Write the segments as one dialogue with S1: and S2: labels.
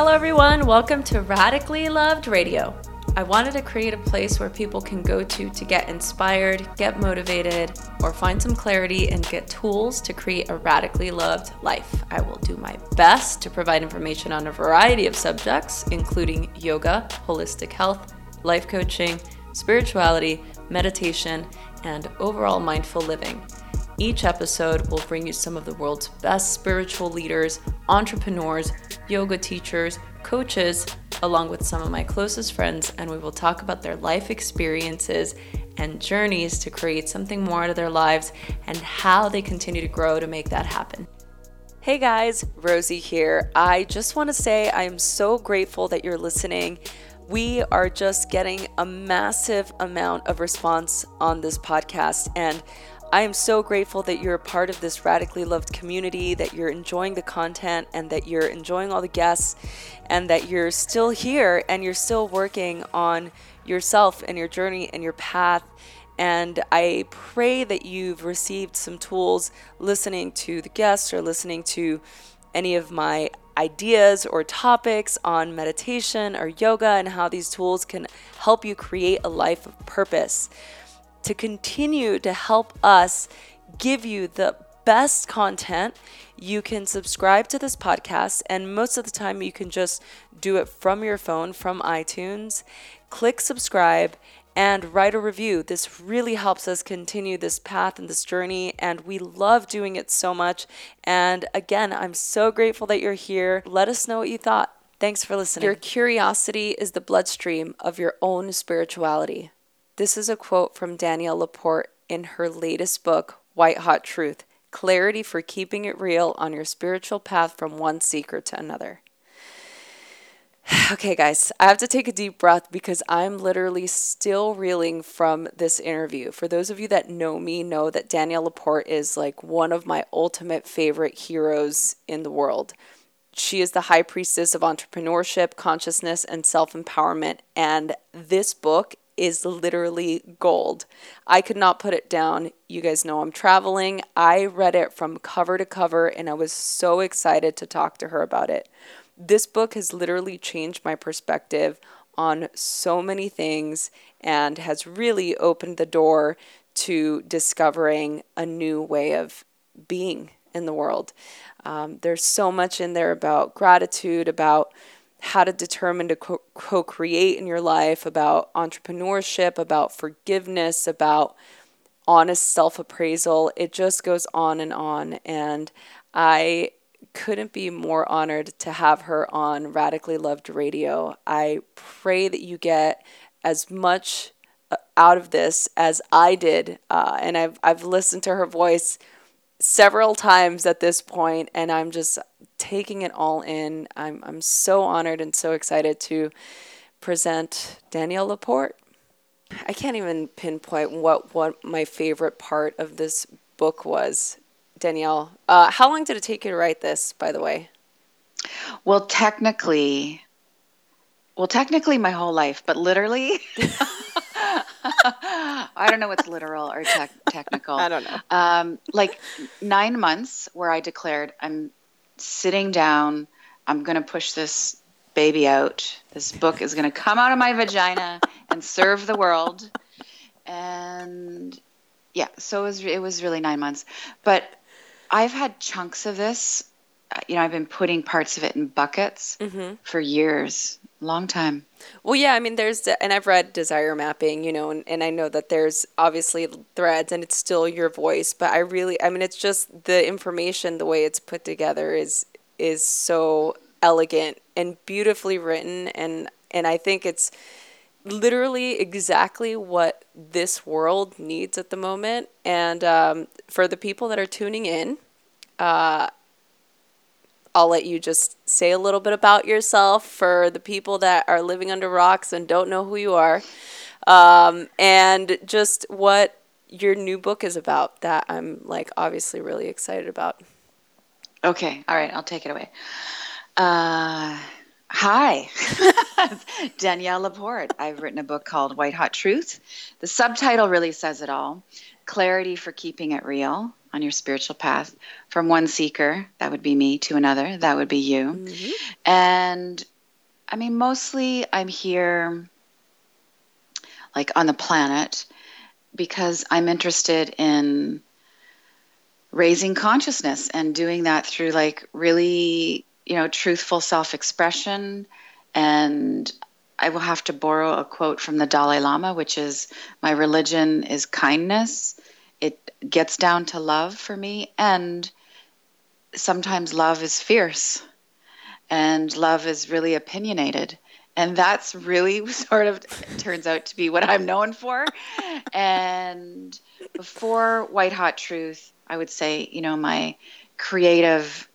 S1: Hello, everyone. Welcome to Radically Loved Radio. I wanted to create a place where people can go to to get inspired, get motivated, or find some clarity and get tools to create a radically loved life. I will do my best to provide information on a variety of subjects, including yoga, holistic health, life coaching, spirituality, meditation, and overall mindful living. Each episode will bring you some of the world's best spiritual leaders, entrepreneurs, yoga teachers, coaches, along with some of my closest friends, and we will talk about their life experiences and journeys to create something more out of their lives and how they continue to grow to make that happen. Hey guys, Rosie here. I just want to say I am so grateful that you're listening. We are just getting a massive amount of response on this podcast, and I am so grateful that you're a part of this radically loved community, that you're enjoying the content, and that you're enjoying all the guests, and that you're still here and you're still working on yourself and your journey and your path. And I pray that you've received some tools listening to the guests or listening to any of my ideas or topics on meditation or yoga and how these tools can help you create a life of purpose to continue to help us give you the best content, you can subscribe to this podcast. And most of the time, you can just do it from your phone, from iTunes. Click subscribe and write a review. This really helps us continue this path and this journey. And we love doing it so much. And again, I'm so grateful that you're here. Let us know what you thought. Thanks for listening. Your curiosity is the bloodstream of your own spirituality. This is a quote from Danielle LaPorte in her latest book, White Hot Truth Clarity for Keeping It Real on Your Spiritual Path from One Seeker to Another. Okay, guys, I have to take a deep breath because I'm literally still reeling from this interview. For those of you that know me, know that Danielle LaPorte is like one of my ultimate favorite heroes in the world. She is the high priestess of entrepreneurship, consciousness, and self empowerment. And this book is literally gold. I could not put it down. You guys know I'm traveling. I read it from cover to cover and I was so excited to talk to her about it. This book has literally changed my perspective on so many things and has really opened the door to discovering a new way of being in the world. Um, there's so much in there about gratitude, about how to determine to co create in your life, about entrepreneurship, about forgiveness, about honest self appraisal. It just goes on and on. And I couldn't be more honored to have her on Radically Loved Radio. I pray that you get as much uh, out of this as I did. Uh, and I've, I've listened to her voice several times at this point, and I'm just taking it all in. I'm, I'm so honored and so excited to present Danielle LaPorte. I can't even pinpoint what, what my favorite part of this book was, Danielle. Uh, how long did it take you to write this, by the way?
S2: Well, technically, well, technically my whole life, but literally, I don't know what's literal or te- technical.
S1: I don't know.
S2: Um, like nine months where I declared I'm sitting down. I'm going to push this baby out. This book is going to come out of my vagina and serve the world. And yeah, so it was, it was really nine months. But I've had chunks of this. You know, I've been putting parts of it in buckets mm-hmm. for years long time.
S1: Well, yeah, I mean, there's, and I've read Desire Mapping, you know, and, and I know that there's obviously threads and it's still your voice, but I really, I mean, it's just the information, the way it's put together is, is so elegant and beautifully written. And, and I think it's literally exactly what this world needs at the moment. And um, for the people that are tuning in, uh, I'll let you just say a little bit about yourself for the people that are living under rocks and don't know who you are, um, and just what your new book is about that I'm like obviously really excited about.
S2: Okay, all right, I'll take it away. Uh, hi, Danielle LaPorte. I've written a book called White Hot Truth. The subtitle really says it all clarity for keeping it real on your spiritual path from one seeker, that would be me, to another, that would be you. Mm-hmm. And I mean, mostly I'm here like on the planet because I'm interested in raising consciousness and doing that through like really, you know, truthful self expression. And I will have to borrow a quote from the Dalai Lama, which is My religion is kindness. It gets down to love for me. And sometimes love is fierce and love is really opinionated and that's really sort of turns out to be what I'm known for. and before White Hot Truth, I would say, you know, my creative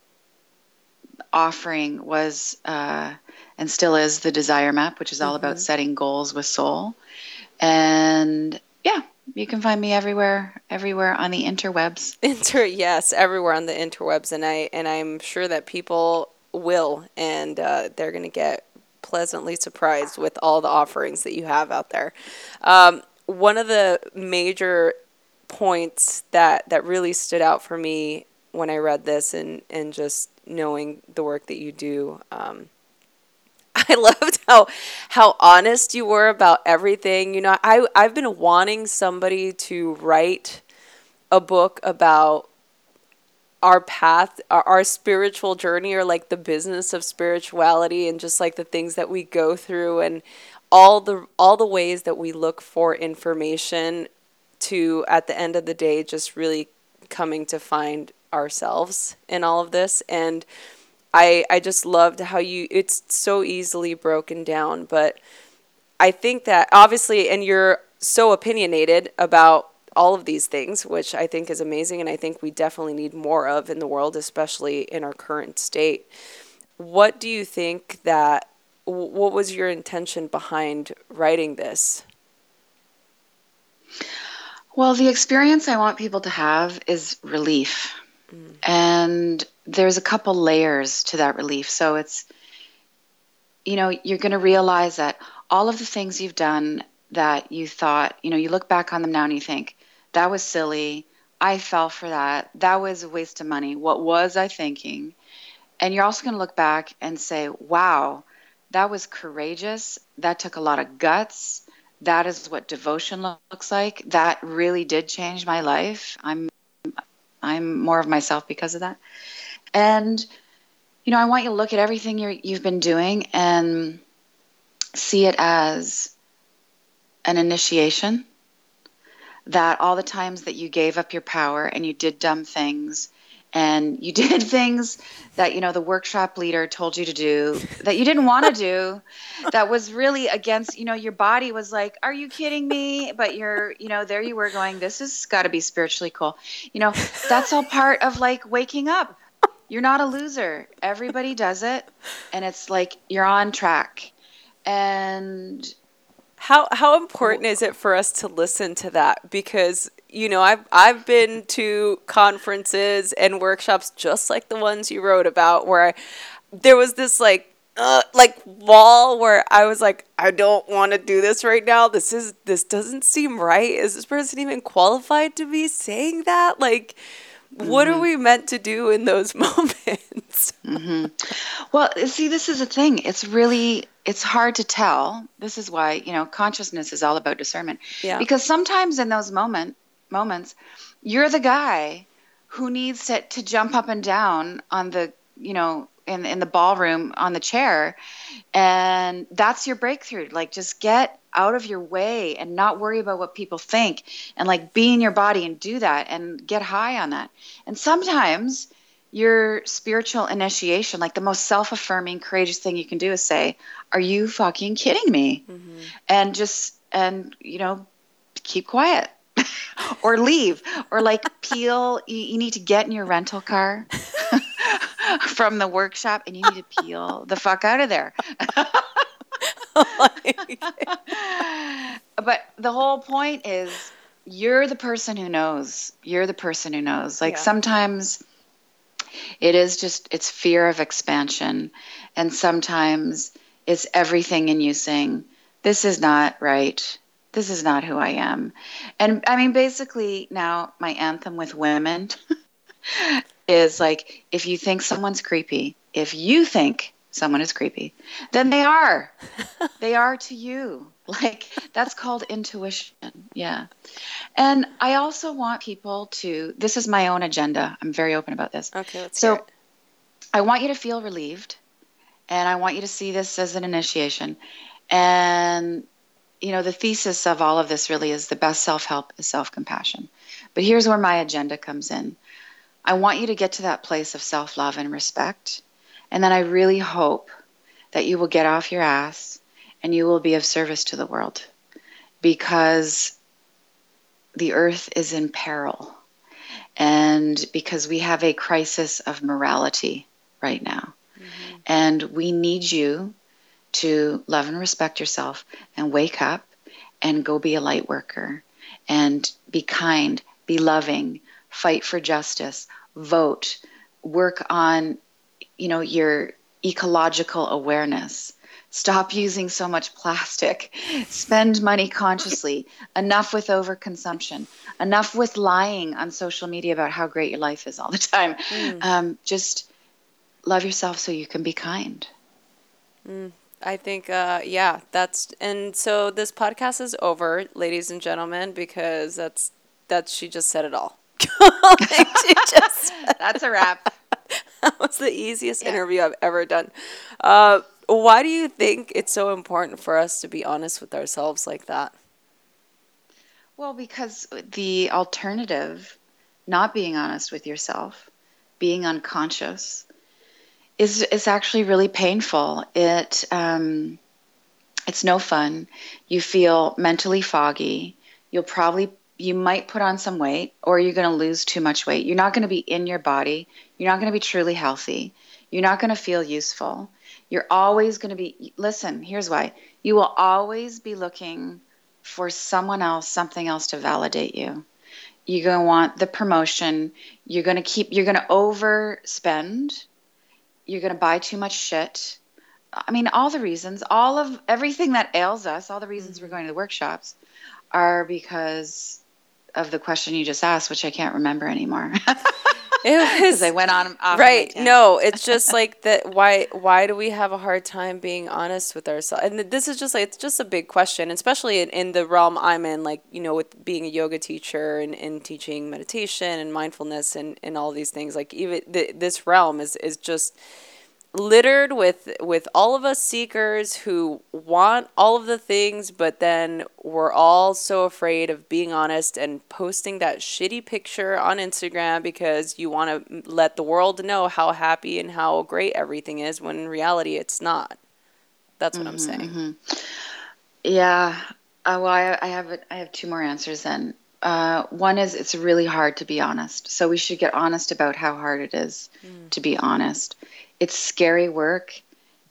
S2: offering was uh, and still is the Desire Map, which is all mm-hmm. about setting goals with soul. And yeah, you can find me everywhere, everywhere on the interwebs.
S1: Inter, yes, everywhere on the interwebs, and I and I'm sure that people will, and uh, they're going to get pleasantly surprised with all the offerings that you have out there. Um, one of the major points that that really stood out for me when I read this and and just knowing the work that you do. Um, I loved how how honest you were about everything. You know, I I've been wanting somebody to write a book about our path, our, our spiritual journey, or like the business of spirituality, and just like the things that we go through, and all the all the ways that we look for information to at the end of the day just really coming to find ourselves in all of this and I I just loved how you it's so easily broken down but I think that obviously and you're so opinionated about all of these things, which I think is amazing and I think we definitely need more of in the world, especially in our current state. What do you think that, what was your intention behind writing this?
S2: Well, the experience I want people to have is relief. Mm. And there's a couple layers to that relief. So it's, you know, you're going to realize that all of the things you've done that you thought, you know, you look back on them now and you think, that was silly. I fell for that. That was a waste of money. What was I thinking? And you're also going to look back and say, wow, that was courageous. That took a lot of guts. That is what devotion looks like. That really did change my life. I'm I'm more of myself because of that. And you know, I want you to look at everything you you've been doing and see it as an initiation that all the times that you gave up your power and you did dumb things and you did things that you know the workshop leader told you to do that you didn't want to do that was really against you know your body was like are you kidding me? But you're you know there you were going this has got to be spiritually cool. You know that's all part of like waking up you're not a loser everybody does it and it's like you're on track and
S1: how how important is it for us to listen to that? Because you know, I've I've been to conferences and workshops just like the ones you wrote about, where I, there was this like uh, like wall where I was like, I don't want to do this right now. This is this doesn't seem right. Is this person even qualified to be saying that? Like, mm-hmm. what are mm-hmm. we meant to do in those moments?
S2: mm-hmm. Well, see, this is a thing. It's really it's hard to tell. This is why, you know, consciousness is all about discernment. Yeah. Because sometimes in those moment moments, you're the guy who needs to, to jump up and down on the, you know, in in the ballroom on the chair. And that's your breakthrough. Like just get out of your way and not worry about what people think and like be in your body and do that and get high on that. And sometimes your spiritual initiation, like the most self affirming, courageous thing you can do is say, Are you fucking kidding me? Mm-hmm. And just, and, you know, keep quiet or leave or like peel. You, you, need to get in your rental car from the workshop and you need to peel the fuck out of there. but the whole point is you're the person who knows. You're the person who knows. Like yeah. sometimes it is just, it's fear of expansion. And sometimes it's everything in you saying, this is not right. this is not who I am. And I mean, basically, now my anthem with women is like, if you think someone's creepy, if you think someone is creepy, then they are. they are to you. Like, that's called intuition. Yeah. And I also want people to, this is my own agenda. I'm very open about this.
S1: Okay, let's
S2: so I want you to feel relieved and I want you to see this as an initiation. And you know, the thesis of all of this really is the best self help is self compassion. But here's where my agenda comes in. I want you to get to that place of self love and respect. And then I really hope that you will get off your ass and you will be of service to the world because the earth is in peril and because we have a crisis of morality right now. Mm-hmm. And we need you to love and respect yourself and wake up and go be a light worker and be kind, be loving, fight for justice, vote, work on you know your ecological awareness. Stop using so much plastic. Spend money consciously. Enough with overconsumption. Enough with lying on social media about how great your life is all the time. Mm. Um, just love yourself so you can be kind.
S1: Mm. I think, uh, yeah, that's and so this podcast is over, ladies and gentlemen, because that's that's she just said it all.
S2: just, that's a wrap.
S1: that was the easiest yeah. interview I've ever done. Uh, why do you think it's so important for us to be honest with ourselves like that?
S2: Well, because the alternative, not being honest with yourself, being unconscious, is is actually really painful. It um, it's no fun. You feel mentally foggy. You'll probably you might put on some weight or you're going to lose too much weight. You're not going to be in your body. You're not going to be truly healthy. You're not going to feel useful. You're always going to be listen, here's why. You will always be looking for someone else, something else to validate you. You're going to want the promotion. You're going to keep you're going to overspend you're going to buy too much shit. I mean, all the reasons, all of everything that ails us, all the reasons we're mm-hmm. going to the workshops are because of the question you just asked, which I can't remember anymore. it was I went on
S1: right. No, it's just like that. Why? Why do we have a hard time being honest with ourselves? And this is just like it's just a big question, especially in, in the realm I'm in. Like you know, with being a yoga teacher and, and teaching meditation and mindfulness and, and all these things. Like even the, this realm is is just littered with with all of us seekers who want all of the things but then we're all so afraid of being honest and posting that shitty picture on Instagram because you want to let the world know how happy and how great everything is when in reality it's not. That's what mm-hmm, i'm saying. mm-hmm.
S2: yeah uh, well I, I have I have two more answers then. Uh, one is it's really hard to be honest. So we should get honest about how hard it is mm. to be honest it's scary work.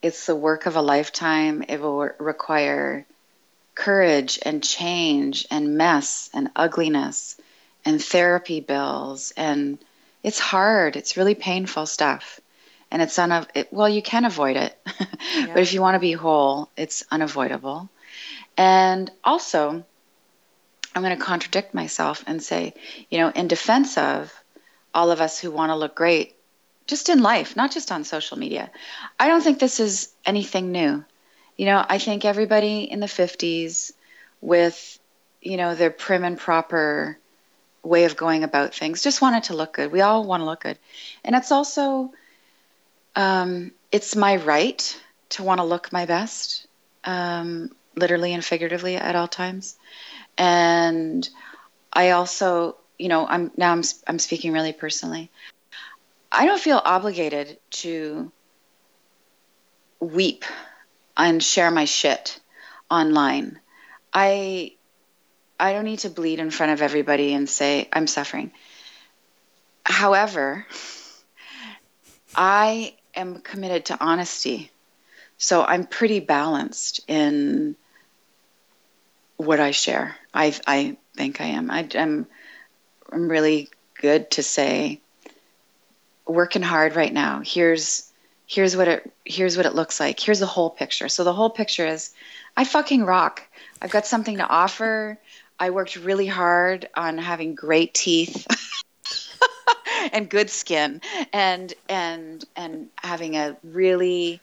S2: It's the work of a lifetime. It will require courage and change and mess and ugliness and therapy bills and it's hard. It's really painful stuff. And it's unav- it, well, you can avoid it. yeah. but if you want to be whole, it's unavoidable. And also, I'm going to contradict myself and say, you know, in defense of all of us who want to look great just in life, not just on social media. I don't think this is anything new. You know, I think everybody in the 50s with, you know, their prim and proper way of going about things just wanted to look good. We all want to look good. And it's also, um, it's my right to want to look my best, um, literally and figuratively at all times. And I also, you know, I'm now I'm I'm speaking really personally. I don't feel obligated to weep and share my shit online. I I don't need to bleed in front of everybody and say I'm suffering. However, I am committed to honesty. So I'm pretty balanced in what I share. I I think I am. I, am I'm really good to say working hard right now. Here's here's what it here's what it looks like. Here's the whole picture. So the whole picture is I fucking rock. I've got something to offer. I worked really hard on having great teeth. and good skin and and and having a really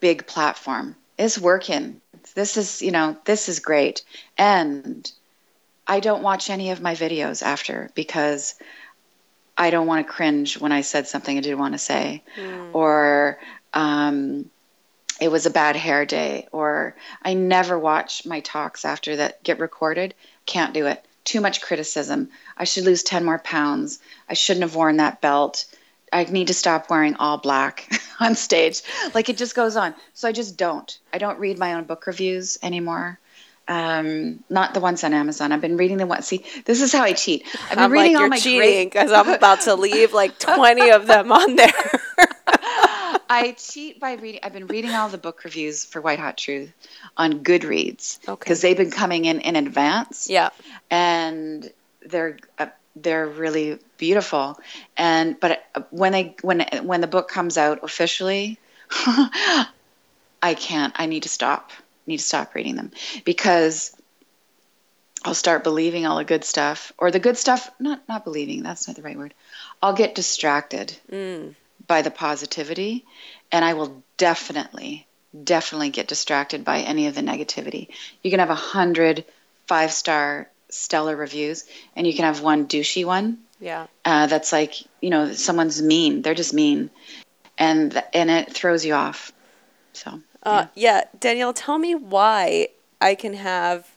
S2: big platform It's working this is you know this is great and i don't watch any of my videos after because i don't want to cringe when i said something i didn't want to say mm. or um, it was a bad hair day or i never watch my talks after that get recorded can't do it too much criticism i should lose 10 more pounds i shouldn't have worn that belt I need to stop wearing all black on stage. Like it just goes on. So I just don't. I don't read my own book reviews anymore. Um, not the ones on Amazon. I've been reading the ones. See, this is how I cheat. I've been
S1: I'm
S2: reading
S1: like,
S2: all my
S1: cheating because I'm about to leave like 20 of them on there.
S2: I cheat by reading. I've been reading all the book reviews for White Hot Truth on Goodreads because okay. they've been coming in in advance.
S1: Yeah,
S2: and they're uh, they're really beautiful. And but when they when when the book comes out officially, I can't. I need to stop. Need to stop reading them because I'll start believing all the good stuff or the good stuff. Not not believing. That's not the right word. I'll get distracted mm. by the positivity, and I will definitely definitely get distracted by any of the negativity. You can have a hundred five star stellar reviews, and you can have one douchey one.
S1: Yeah.
S2: Uh, that's like you know someone's mean. They're just mean, and and it throws you off. So.
S1: Uh, yeah. Danielle, tell me why I can have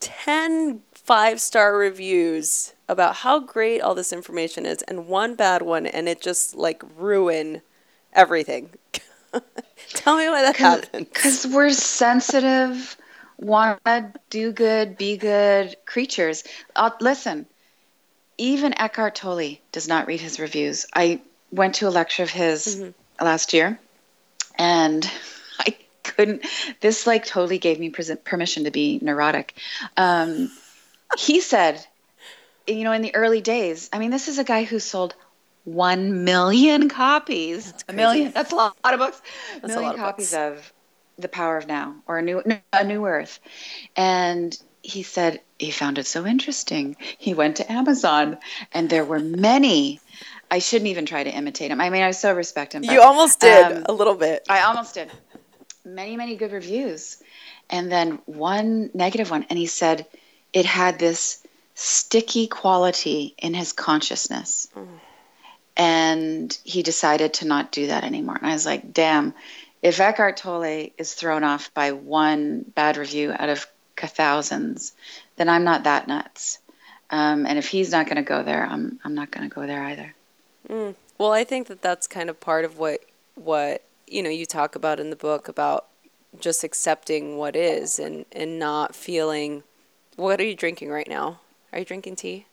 S1: 10 five star reviews about how great all this information is and one bad one and it just like ruin everything. Tell me why that happens.
S2: Because we're sensitive want to do good, be good creatures. Uh, listen, even Eckhart Tolle does not read his reviews. I went to a lecture of his mm-hmm. last year, and I couldn't. This like totally gave me permission to be neurotic. Um, he said, you know, in the early days, I mean, this is a guy who sold one million copies. A million. That's a lot, of books. That's a million a copies of, of the Power of Now or a new a new Earth, and he said he found it so interesting. He went to Amazon, and there were many. I shouldn't even try to imitate him. I mean, I so respect him.
S1: But, you almost did um, a little bit.
S2: I almost did. Many, many good reviews, and then one negative one. And he said it had this sticky quality in his consciousness. Mm. And he decided to not do that anymore. And I was like, damn, if Eckhart Tolle is thrown off by one bad review out of thousands, then I'm not that nuts. Um, and if he's not going to go there, I'm I'm not going to go there either.
S1: Mm. Well, I think that that's kind of part of what what you know you talk about in the book about just accepting what is and and not feeling. What are you drinking right now? Are you drinking tea?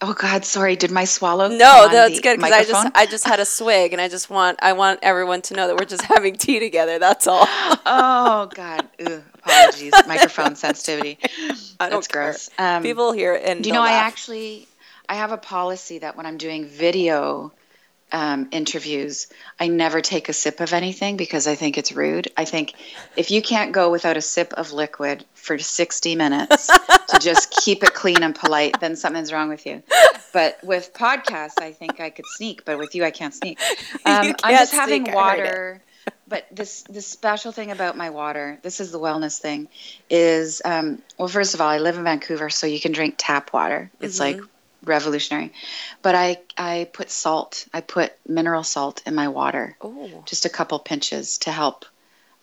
S2: Oh God, sorry. Did my swallow?
S1: No, that's good because I just I just had a swig, and I just want I want everyone to know that we're just having tea together. That's all.
S2: oh God, apologies. Microphone sensitivity. That's gross.
S1: Um, People hear it and
S2: do you know laugh. I actually I have a policy that when I'm doing video um, interviews, I never take a sip of anything because I think it's rude. I think if you can't go without a sip of liquid for 60 minutes to just keep it clean and polite, then something's wrong with you. But with podcasts, I think I could sneak, but with you, I can't sneak. Um, can't I'm just having water. But this this special thing about my water, this is the wellness thing, is um, well, first of all, I live in Vancouver, so you can drink tap water. It's mm-hmm. like revolutionary. But I I put salt. I put mineral salt in my water.
S1: Oh.
S2: Just a couple pinches to help.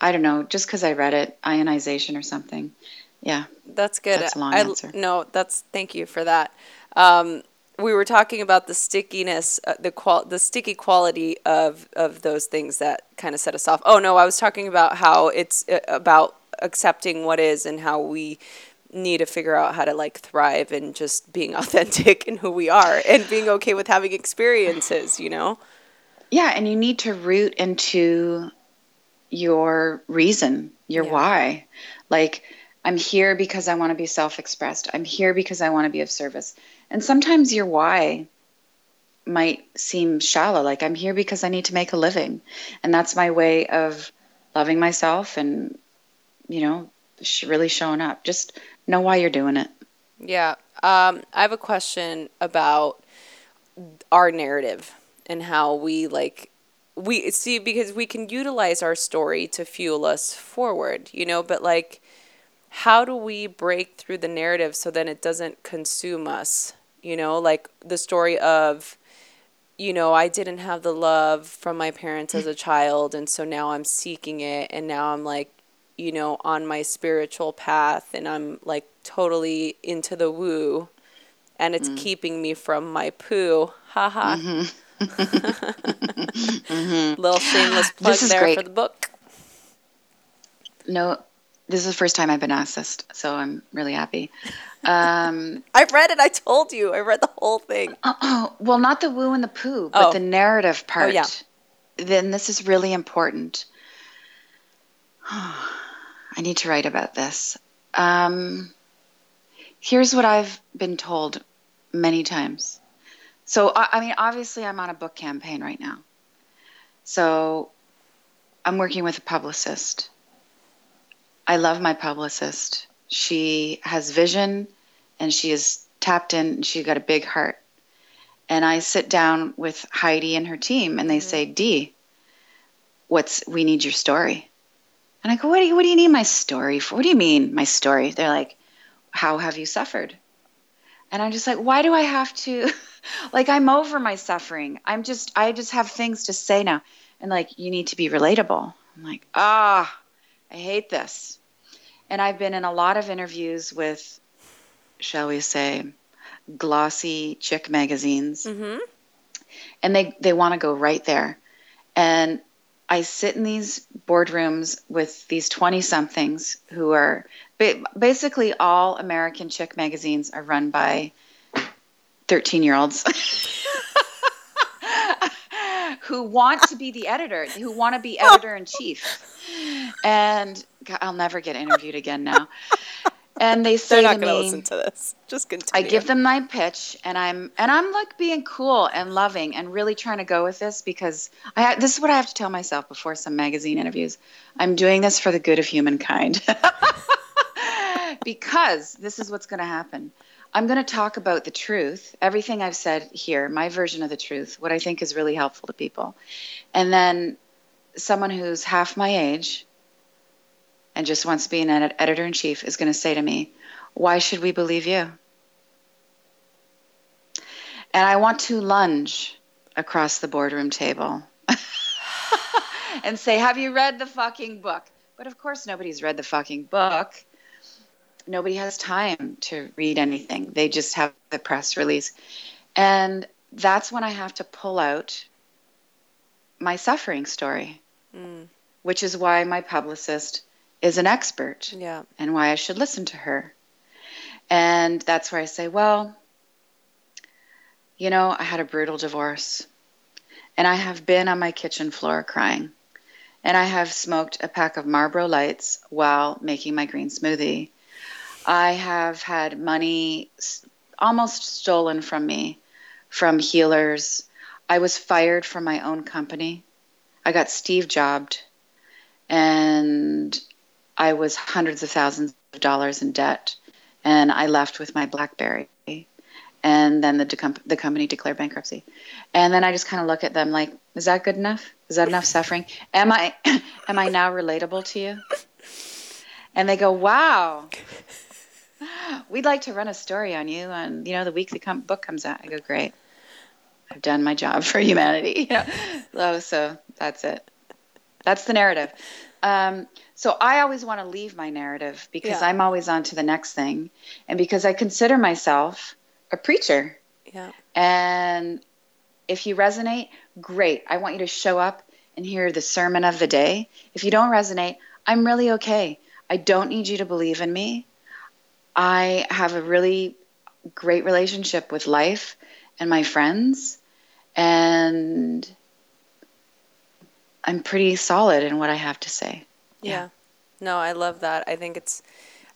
S2: I don't know, just because I read it, ionization or something. Yeah.
S1: That's good. That's a long I, answer. No, that's thank you for that. Um, we were talking about the stickiness, uh, the qual, the sticky quality of of those things that kind of set us off. Oh no, I was talking about how it's uh, about accepting what is and how we need to figure out how to like thrive and just being authentic in who we are and being okay with having experiences, you know?
S2: Yeah, and you need to root into your reason, your yeah. why. Like, I'm here because I want to be self expressed. I'm here because I want to be of service. And sometimes your why might seem shallow. Like, I'm here because I need to make a living. And that's my way of loving myself and, you know, sh- really showing up. Just know why you're doing it.
S1: Yeah. Um, I have a question about our narrative and how we like we see because we can utilize our story to fuel us forward, you know, but like how do we break through the narrative so then it doesn't consume us? You know, like the story of you know, I didn't have the love from my parents as a child and so now I'm seeking it and now I'm like, you know, on my spiritual path and I'm like totally into the woo and it's mm. keeping me from my poo. Haha. Mm-hmm. mm-hmm. Little shameless plug there great. for the book.
S2: No, this is the first time I've been asked this, so I'm really happy. Um,
S1: I read it. I told you. I read the whole thing.
S2: Oh, well, not the woo and the poo, but oh. the narrative part. Oh, yeah. Then this is really important. I need to write about this. Um, here's what I've been told many times so, I, I mean, obviously, I'm on a book campaign right now. So, I'm working with a publicist. I love my publicist. She has vision and she is tapped in and she's got a big heart. And I sit down with Heidi and her team and they mm-hmm. say, Dee, what's we need your story. And I go, what do you what do you need my story for? What do you mean my story? They're like, How have you suffered? And I'm just like, why do I have to like I'm over my suffering. I'm just I just have things to say now. And like you need to be relatable. I'm like, ah, I hate this. And I've been in a lot of interviews with shall we say glossy chick magazines. Mm-hmm. And they they want to go right there. And I sit in these boardrooms with these 20 somethings who are basically all American chick magazines are run by 13 year olds who want to be the editor, who want to be oh. editor in chief. And God, I'll never get interviewed again now. And they say
S1: They're not
S2: going
S1: to listen to this. Just continue.
S2: I give them my pitch, and I'm and I'm like being cool and loving and really trying to go with this because I this is what I have to tell myself before some magazine interviews. I'm doing this for the good of humankind. because this is what's going to happen. I'm going to talk about the truth, everything I've said here, my version of the truth, what I think is really helpful to people. And then someone who's half my age and just wants to be an ed- editor in chief is going to say to me, Why should we believe you? And I want to lunge across the boardroom table and say, Have you read the fucking book? But of course, nobody's read the fucking book nobody has time to read anything. They just have the press release. And that's when I have to pull out my suffering story, mm. which is why my publicist is an expert
S1: yeah.
S2: and why I should listen to her. And that's where I say, well, you know, I had a brutal divorce and I have been on my kitchen floor crying. And I have smoked a pack of Marlboro Lights while making my green smoothie. I have had money almost stolen from me from healers. I was fired from my own company. I got Steve jobbed and I was hundreds of thousands of dollars in debt and I left with my BlackBerry. And then the, the company declared bankruptcy. And then I just kind of look at them like, is that good enough? Is that enough suffering? Am I am I now relatable to you? And they go, wow. We'd like to run a story on you on, you know, the week the com- book comes out. I go, great. I've done my job for humanity. So that's it. That's the narrative. Um, so I always want to leave my narrative because yeah. I'm always on to the next thing. And because I consider myself a preacher.
S1: Yeah.
S2: And if you resonate, great. I want you to show up and hear the sermon of the day. If you don't resonate, I'm really okay. I don't need you to believe in me. I have a really great relationship with life and my friends, and I'm pretty solid in what I have to say.
S1: Yeah. yeah. No, I love that. I think it's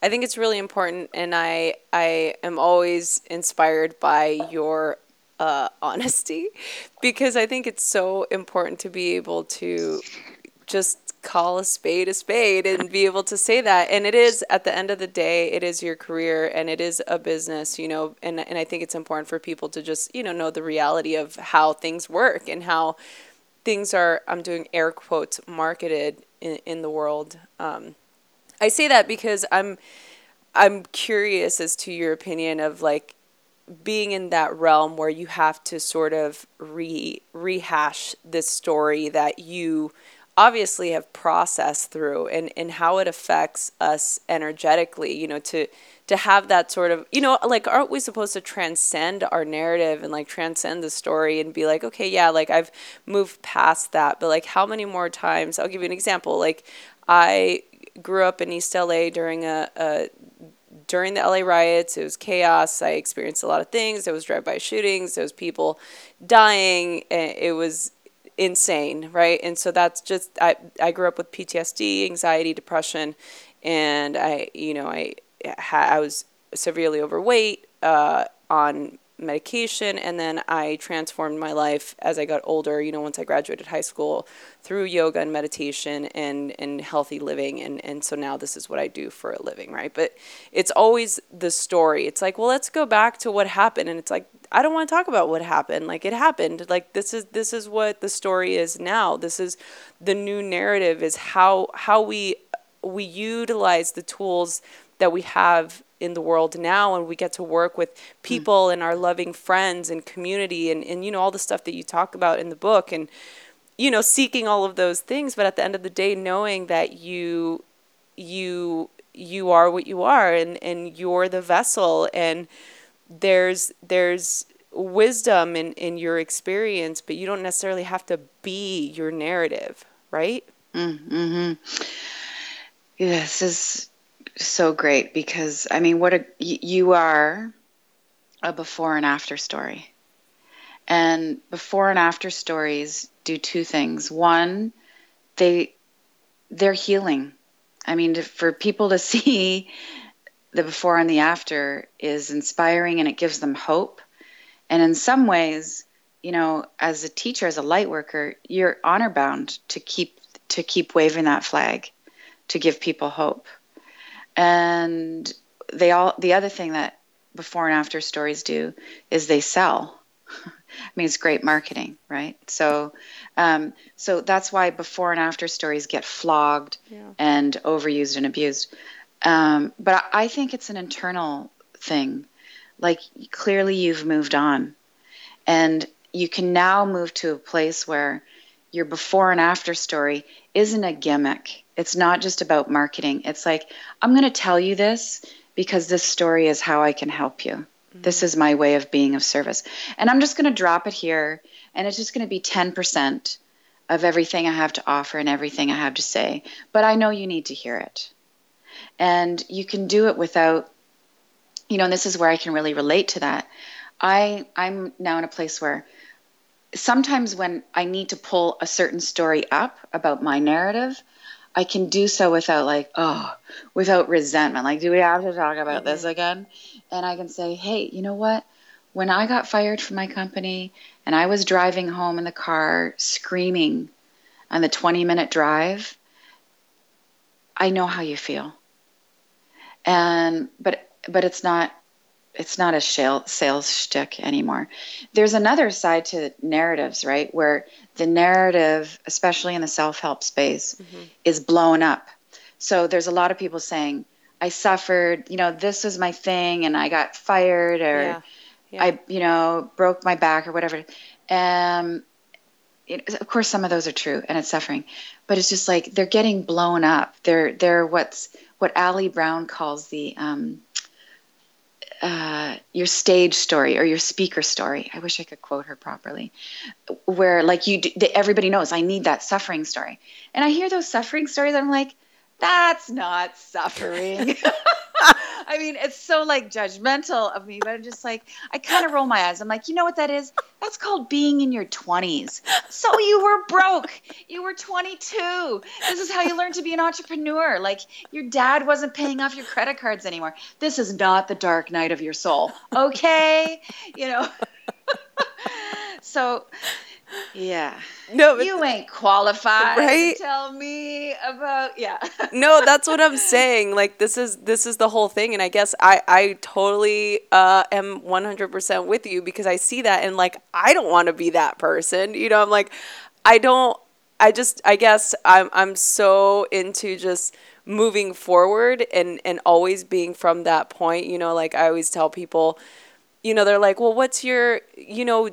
S1: I think it's really important and I I am always inspired by your uh, honesty because I think it's so important to be able to just call a spade a spade and be able to say that. And it is at the end of the day, it is your career and it is a business, you know, and and I think it's important for people to just, you know, know the reality of how things work and how things are I'm doing air quotes marketed in, in the world. Um, I say that because I'm I'm curious as to your opinion of like being in that realm where you have to sort of re rehash this story that you obviously have processed through and, and how it affects us energetically, you know, to to have that sort of you know, like aren't we supposed to transcend our narrative and like transcend the story and be like, okay, yeah, like I've moved past that, but like how many more times I'll give you an example. Like I grew up in East LA during a, a during the LA riots, it was chaos. I experienced a lot of things. There was drive-by shootings. There was people dying. It was insane, right? And so that's just I I grew up with PTSD, anxiety, depression, and I you know I I was severely overweight uh, on medication and then I transformed my life as I got older, you know, once I graduated high school through yoga and meditation and, and healthy living and, and so now this is what I do for a living, right? But it's always the story. It's like, well, let's go back to what happened and it's like I don't want to talk about what happened. Like it happened. Like this is this is what the story is now. This is the new narrative is how how we we utilize the tools that we have in the world now and we get to work with people mm. and our loving friends and community and, and you know all the stuff that you talk about in the book and you know seeking all of those things. But at the end of the day knowing that you you you are what you are and and you're the vessel and there's there's wisdom in in your experience but you don't necessarily have to be your narrative right?
S2: Mm, mm-hmm this is so great because I mean, what a you are a before and after story. And before and after stories do two things. One, they they're healing. I mean, for people to see the before and the after is inspiring and it gives them hope. And in some ways, you know, as a teacher, as a light worker, you're honor bound to keep to keep waving that flag, to give people hope and they all the other thing that before and after stories do is they sell I mean, it's great marketing, right? So, um, so that's why before and after stories get flogged yeah. and overused and abused. Um, but I think it's an internal thing. Like clearly, you've moved on, and you can now move to a place where your before and after story isn't a gimmick. It's not just about marketing. It's like, I'm going to tell you this because this story is how I can help you. Mm-hmm. This is my way of being of service. And I'm just going to drop it here, and it's just going to be 10% of everything I have to offer and everything I have to say. But I know you need to hear it. And you can do it without, you know, and this is where I can really relate to that. I, I'm now in a place where sometimes when I need to pull a certain story up about my narrative, I can do so without like, oh, without resentment. Like, do we have to talk about mm-hmm. this again? And I can say, hey, you know what? When I got fired from my company and I was driving home in the car screaming on the 20 minute drive, I know how you feel. And but but it's not it's not a sales shtick anymore. There's another side to narratives, right? Where the narrative, especially in the self help space, mm-hmm. is blown up. So there's a lot of people saying, I suffered, you know, this was my thing and I got fired or yeah. Yeah. I, you know, broke my back or whatever. Um, it, of course, some of those are true and it's suffering, but it's just like they're getting blown up. They're, they're what's, what Ali Brown calls the, um, uh, your stage story or your speaker story. I wish I could quote her properly, where like you, everybody knows I need that suffering story, and I hear those suffering stories. I'm like, that's not suffering. I mean, it's so like judgmental of me, but I'm just like, I kind of roll my eyes. I'm like, you know what that is? That's called being in your 20s. So you were broke. You were 22. This is how you learn to be an entrepreneur. Like your dad wasn't paying off your credit cards anymore. This is not the dark night of your soul. Okay? You know. so Yeah.
S1: No,
S2: you ain't qualified
S1: Right?
S2: to tell me about yeah.
S1: no, that's what I'm saying. Like this is this is the whole thing, and I guess I I totally uh, am 100% with you because I see that, and like I don't want to be that person. You know, I'm like, I don't. I just I guess I'm I'm so into just moving forward and and always being from that point. You know, like I always tell people, you know, they're like, well, what's your, you know,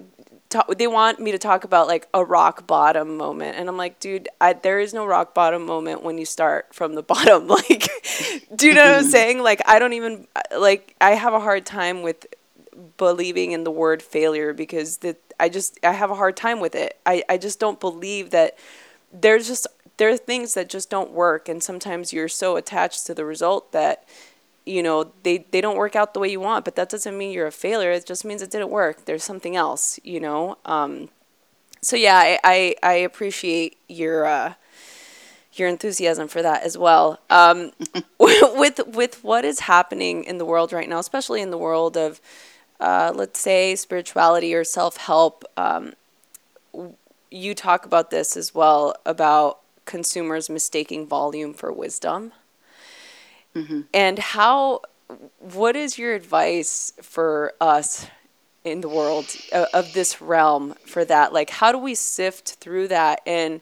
S1: ta- they want me to talk about like a rock bottom moment, and I'm like, dude, I, there is no rock bottom moment when you start from the bottom. Like, do you know what I'm saying? Like, I don't even like. I have a hard time with believing in the word failure because the I just I have a hard time with it. I I just don't believe that there's just there are things that just don't work and sometimes you're so attached to the result that you know they they don't work out the way you want but that doesn't mean you're a failure. It just means it didn't work. There's something else you know? Um so yeah i i, I appreciate your uh your enthusiasm for that as well. Um with with what is happening in the world right now especially in the world of uh, let's say spirituality or self-help um, you talk about this as well about consumers mistaking volume for wisdom and how what is your advice for us in the world of, of this realm for that? Like how do we sift through that? And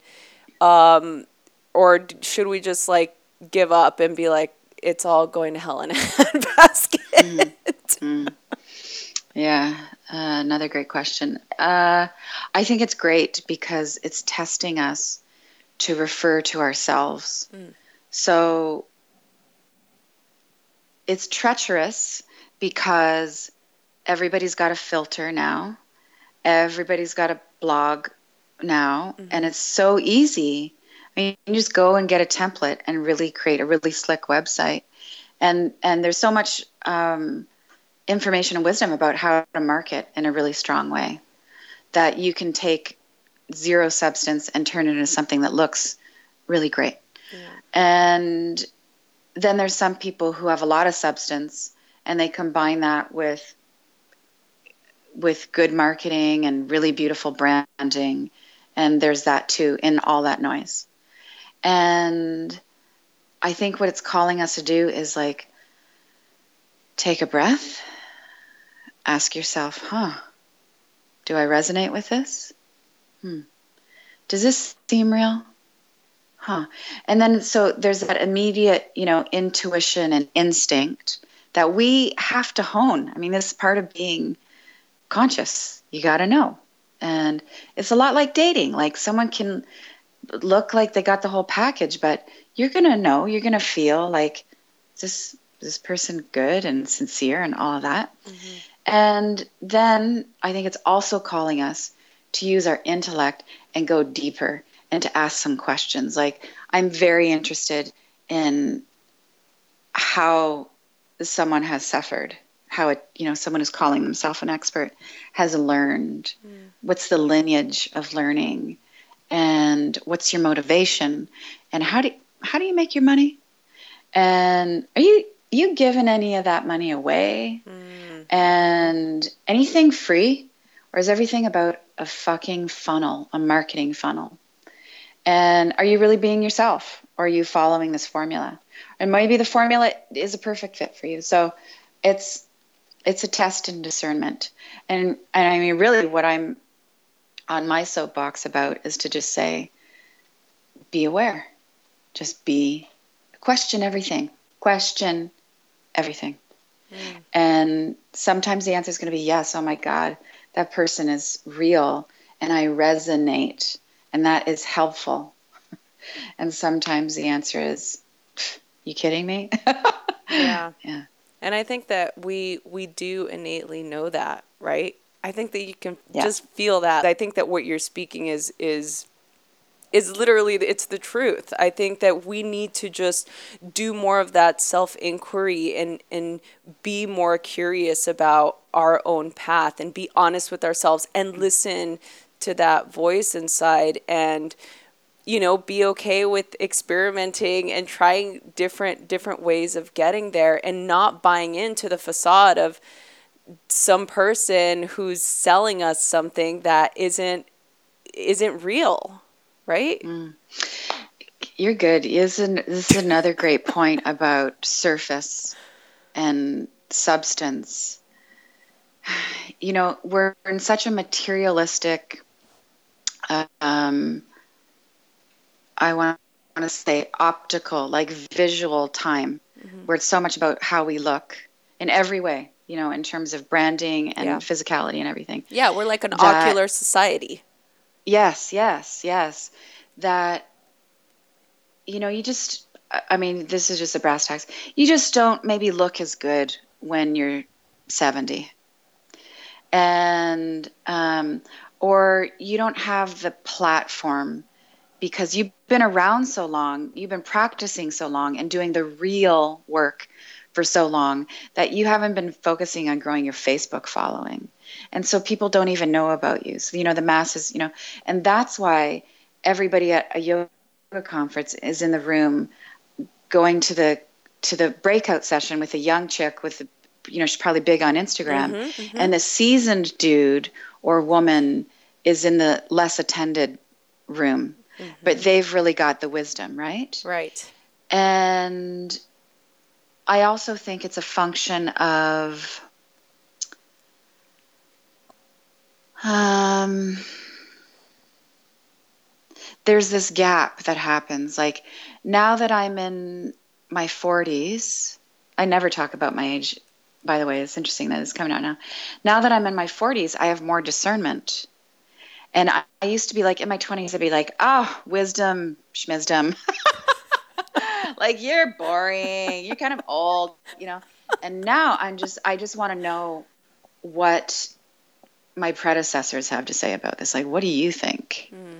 S1: um or should we just like give up and be like it's all going to hell in a handbasket
S2: Yeah, uh, another great question. Uh, I think it's great because it's testing us to refer to ourselves. So it's treacherous because everybody's got a filter now, everybody's got a blog now, and it's so easy. I mean, you can just go and get a template and really create a really slick website. And, and there's so much um, information and wisdom about how to market in a really strong way that you can take zero substance and turn it into something that looks really great. And then there's some people who have a lot of substance and they combine that with with good marketing and really beautiful branding and there's that too in all that noise. And I think what it's calling us to do is like take a breath, ask yourself, huh, do I resonate with this? Hmm. Does this seem real? Huh. And then so there's that immediate, you know, intuition and instinct that we have to hone. I mean, this is part of being conscious. You got to know. And it's a lot like dating. Like someone can look like they got the whole package, but you're going to know, you're going to feel like this this person good and sincere and all of that. Mm-hmm. And then I think it's also calling us to use our intellect and go deeper and to ask some questions. Like, I'm very interested in how someone has suffered, how it, you know, someone who's calling themselves an expert has learned. Mm. What's the lineage of learning? And what's your motivation? And how do how do you make your money? And are you you giving any of that money away? Mm. And anything free? Or is everything about a fucking funnel, a marketing funnel? And are you really being yourself? Or are you following this formula? And maybe the formula is a perfect fit for you. So it's it's a test in discernment. And and I mean really what I'm on my soapbox about is to just say, be aware. Just be question everything. Question everything. Hmm. And sometimes the answer is going to be yes. Oh my God, that person is real and I resonate and that is helpful. and sometimes the answer is, you kidding me?
S1: yeah
S2: yeah.
S1: And I think that we we do innately know that, right? I think that you can
S2: Yeah.
S1: just feel that. I think that what you're speaking is is is literally it's the truth. I think that we need to just do more of that self inquiry and and be more curious about our own path and be honest with ourselves and listen to that voice inside and you know be okay with experimenting and trying different different ways of getting there and not buying into the facade of some person who's selling us something that isn't isn't real, right?
S2: Mm. You're good. Isn't this is another great point about surface and substance? You know, we're in such a materialistic. Um, I want to say optical, like visual time, mm-hmm. where it's so much about how we look in every way. You know, in terms of branding and yeah. physicality and everything.
S1: Yeah, we're like an that, ocular society.
S2: Yes, yes, yes. That you know, you just, I mean, this is just a brass tacks. You just don't maybe look as good when you're 70. And, um, or you don't have the platform because you've been around so long, you've been practicing so long and doing the real work for so long that you haven't been focusing on growing your Facebook following. And so people don't even know about you. So, you know, the masses, you know, and that's why everybody at a yoga conference is in the room going to the to the breakout session with a young chick with you know she's probably big on Instagram mm-hmm, mm-hmm. and the seasoned dude or woman is in the less attended room mm-hmm. but they've really got the wisdom right
S1: right
S2: and I also think it's a function of um there's this gap that happens. Like now that I'm in my 40s, I never talk about my age. By the way, it's interesting that it's coming out now. Now that I'm in my 40s, I have more discernment. And I, I used to be like in my 20s, I'd be like, oh, wisdom, schmizdom. like you're boring. You're kind of old, you know. And now I'm just, I just want to know what my predecessors have to say about this. Like, what do you think? Mm.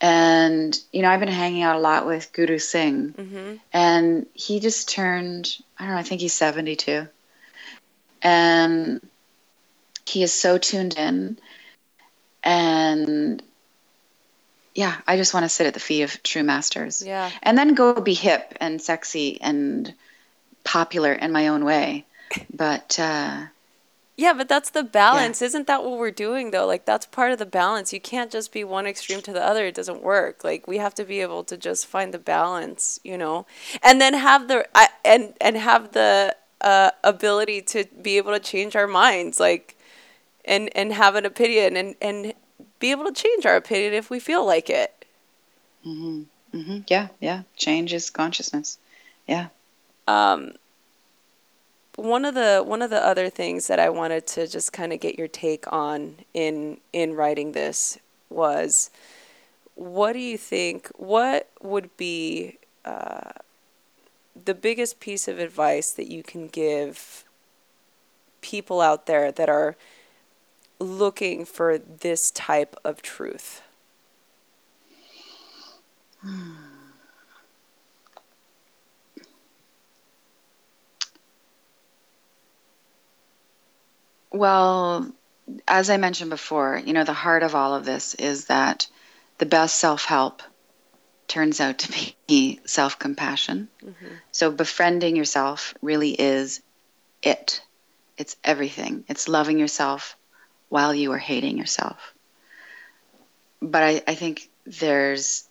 S2: And, you know, I've been hanging out a lot with Guru Singh. Mm-hmm. And he just turned, I don't know, I think he's 72. And he is so tuned in. And yeah, I just want to sit at the feet of true masters.
S1: Yeah.
S2: And then go be hip and sexy and popular in my own way. But, uh,
S1: yeah, but that's the balance. Yeah. Isn't that what we're doing though? Like that's part of the balance. You can't just be one extreme to the other. It doesn't work. Like we have to be able to just find the balance, you know. And then have the I, and and have the uh, ability to be able to change our minds like and and have an opinion and and be able to change our opinion if we feel like it.
S2: Mhm. Mhm. Yeah, yeah. Change is consciousness. Yeah.
S1: Um one of the one of the other things that I wanted to just kind of get your take on in in writing this was what do you think what would be uh, the biggest piece of advice that you can give people out there that are looking for this type of truth?
S2: Well, as I mentioned before, you know, the heart of all of this is that the best self help turns out to be self compassion. Mm-hmm. So, befriending yourself really is it. It's everything. It's loving yourself while you are hating yourself. But I, I think there's,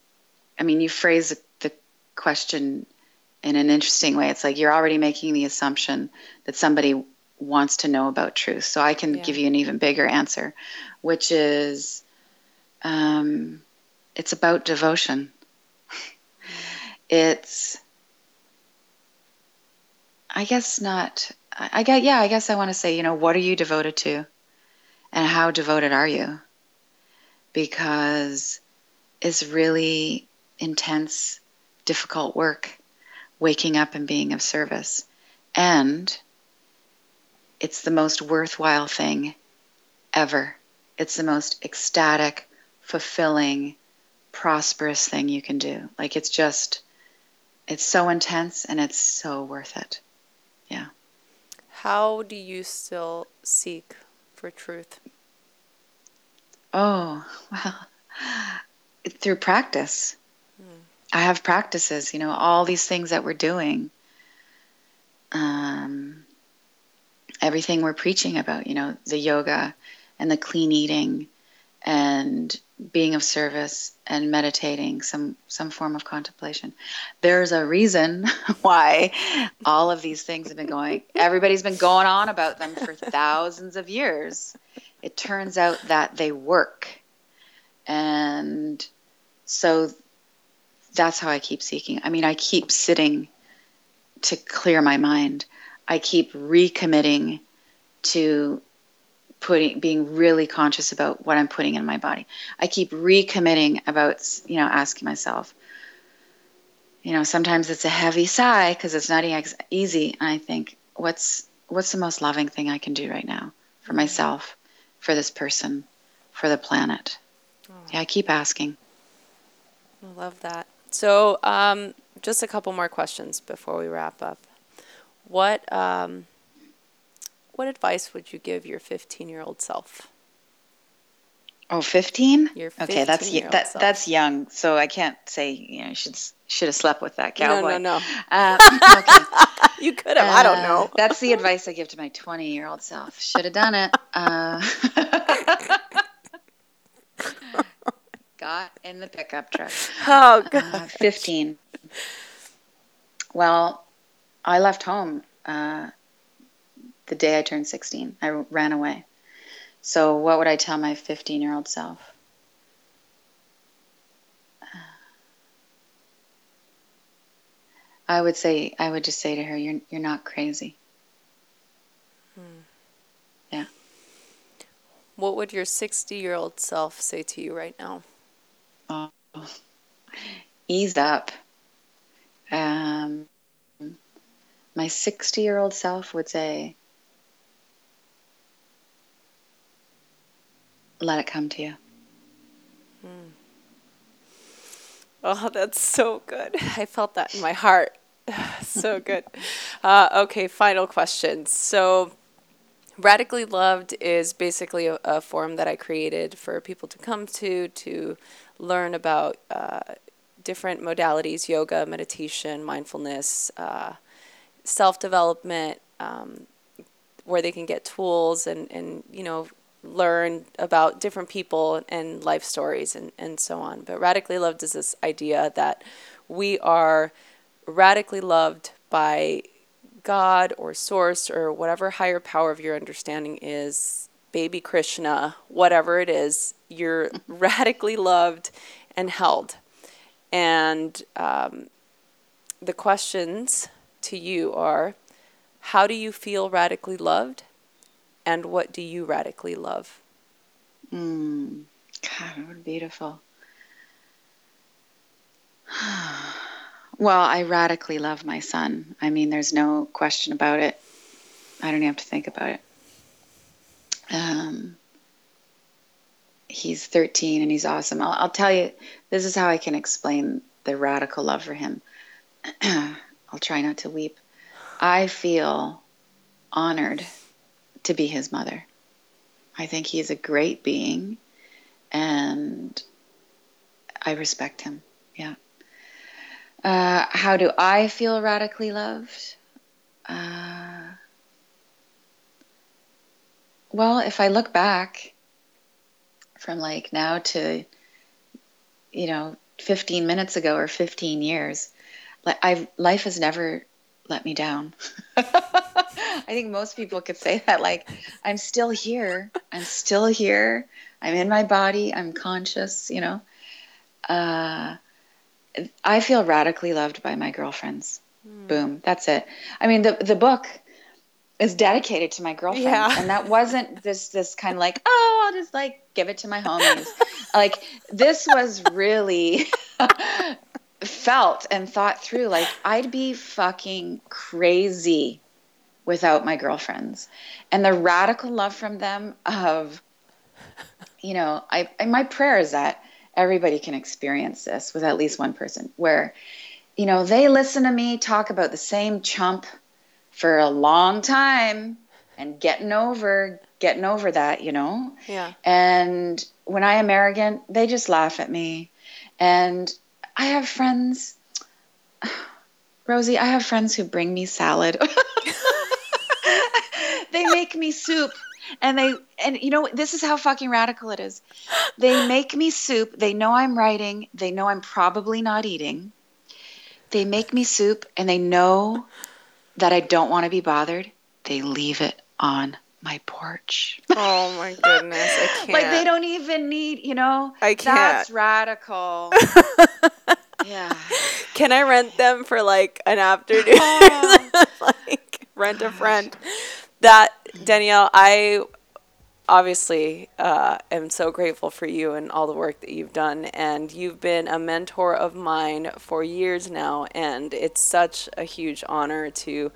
S2: I mean, you phrase the question in an interesting way. It's like you're already making the assumption that somebody wants to know about truth. So I can yeah. give you an even bigger answer, which is um, it's about devotion. it's, I guess, not. I, I get, yeah, I guess I want to say, you know, what are you devoted to? And how devoted are you? Because it's really intense, difficult work waking up and being of service. And it's the most worthwhile thing ever. It's the most ecstatic, fulfilling, prosperous thing you can do. Like it's just, it's so intense and it's so worth it. Yeah.
S1: How do you still seek for truth?
S2: Oh, well, through practice. Hmm. I have practices, you know, all these things that we're doing. Um, everything we're preaching about, you know, the yoga and the clean eating and being of service and meditating some some form of contemplation. There's a reason why all of these things have been going. Everybody's been going on about them for thousands of years. It turns out that they work. And so that's how i keep seeking. I mean i keep sitting to clear my mind. I keep recommitting to putting being really conscious about what I'm putting in my body. I keep recommitting about you know asking myself. You know, sometimes it's a heavy sigh because it's not easy, and I think, what's what's the most loving thing I can do right now for myself, for this person, for the planet? Oh. Yeah, I keep asking.
S1: I love that. So, um, just a couple more questions before we wrap up. What um, what advice would you give your 15 year old self?
S2: Oh, 15? Okay, that's that, self. that's young, so I can't say you know should should have slept with that cowboy.
S1: No, no, no. Uh, okay. you could have. Uh, I don't know. Uh,
S2: that's the advice I give to my 20 year old self. Should have done it. Uh, got in the pickup truck.
S1: Oh God. Uh,
S2: 15. Well, I left home uh, the day I turned 16. I ran away. So, what would I tell my 15 year old self? I would say, I would just say to her, "You're you're not crazy." Hmm. Yeah.
S1: What would your 60 year old self say to you right now?
S2: Oh, ease up. Um, my 60 year old self would say, let it come to you. Hmm.
S1: Oh, that's so good. I felt that in my heart. so good. Uh, okay, final question. So, Radically Loved is basically a, a, forum that I created for people to come to to learn about uh, different modalities yoga, meditation, mindfulness, uh, self development, um, where they can get tools and, and you know learn about different people and life stories and, and so on. But radically loved is this idea that we are radically loved by God or source or whatever higher power of your understanding is, baby Krishna, whatever it is, you're radically loved and held. And um, the questions to you are how do you feel radically loved? And what do you radically love?
S2: Mm. God, beautiful. well, I radically love my son. I mean, there's no question about it. I don't have to think about it. Um, he's 13 and he's awesome. I'll, I'll tell you, this is how I can explain the radical love for him. I'll try not to weep. I feel honored to be his mother. I think he's a great being and I respect him. Yeah. Uh, how do I feel radically loved? Uh, well, if I look back from like now to, you know, 15 minutes ago or 15 years, like I've, life has never let me down. I think most people could say that. Like, I'm still here. I'm still here. I'm in my body. I'm conscious, you know. Uh, I feel radically loved by my girlfriends. Mm. Boom. That's it. I mean, the, the book is dedicated to my girlfriends. Yeah. And that wasn't this, this kind of like, oh, I'll just like give it to my homies. like, this was really felt and thought through. Like, I'd be fucking crazy without my girlfriends. And the radical love from them of you know I, I, my prayer is that everybody can experience this with at least one person where you know they listen to me talk about the same chump for a long time and getting over getting over that you know?
S1: Yeah.
S2: And when i am arrogant they just laugh at me. And i have friends rosie i have friends who bring me salad they make me soup and they and you know this is how fucking radical it is. They make me soup. They know I'm writing. They know I'm probably not eating. They make me soup and they know that I don't want to be bothered. They leave it on my porch.
S1: Oh my goodness, I can't.
S2: like they don't even need, you know.
S1: I can't.
S2: That's radical. yeah.
S1: Can I rent them for like an afternoon?
S2: Oh.
S1: like rent a friend. That Danielle, I obviously uh, am so grateful for you and all the work that you've done, and you've been a mentor of mine for years now, and it's such a huge honor to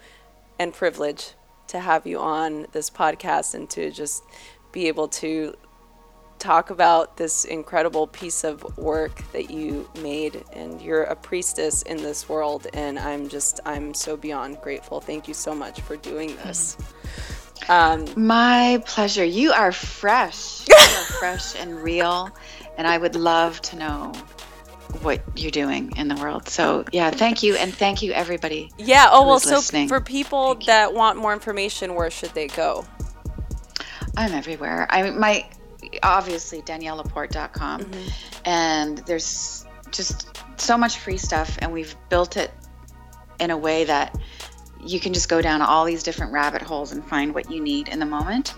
S1: and privilege to have you on this podcast and to just be able to talk about this incredible piece of work that you made. And you're a priestess in this world. And i'm just i'm so beyond grateful. Thank you so much for doing this um,
S2: My pleasure. You are fresh. You are fresh and real. And I would love to know what you're doing in the world. So, yeah, thank you. And thank you, everybody.
S1: yeah oh well so
S2: listening.
S1: for people
S2: Thank you.
S1: that want more information where should they go
S2: I'm everywhere. I my obviously daniellelaporte.com
S1: Mm-hmm.
S2: and there's just so much free stuff and we've built it in a way that you can just go down all these different rabbit holes and find what you need in the moment.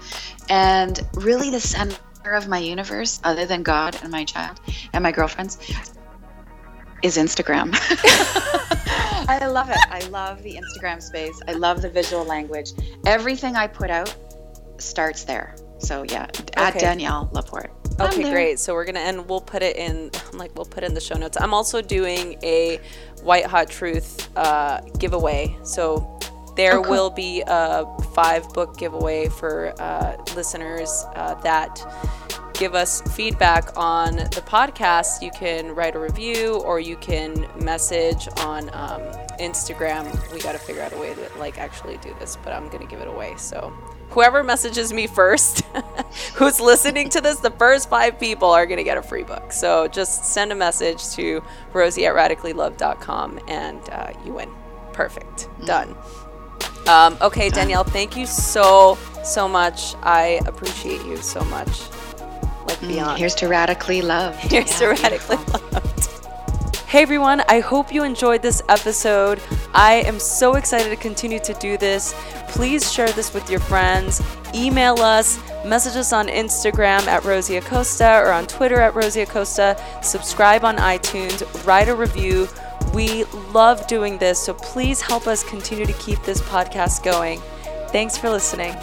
S2: And really the center of my universe other than God and my child and my girlfriends is Instagram. I love it. I love the Instagram space. I love the visual language. Everything I put out starts there. So yeah, at
S1: Okay.
S2: Danielle LaPorte.
S1: Okay, great. So we're gonna end. we'll put it in I'm like we'll put it in the show notes. I'm also doing a White Hot Truth uh, giveaway. So there
S2: cool.
S1: will be a five book giveaway for uh, listeners uh, that give us feedback on the podcast. You can write a review or you can message on um, Instagram. We got to figure out a way to like actually do this, but I'm gonna give it away. So whoever messages me first, who's listening to this, the first five people are gonna get a free book. So just send a message to Rosie at radicallylove.com and uh, you win. Perfect. Done. Um, okay, Danielle, thank you so so much. I appreciate you so much. Like beyond.
S2: Here's to radically love.
S1: Here's to radically loved. Hey everyone, I hope you enjoyed this episode. I am so excited to continue to do this. Please share this with your friends. Email us, message us on Instagram at Rosie Acosta or on Twitter at Rosie Acosta. Subscribe on iTunes, write a review. We love doing this, so please help us continue to keep this podcast going. Thanks for listening.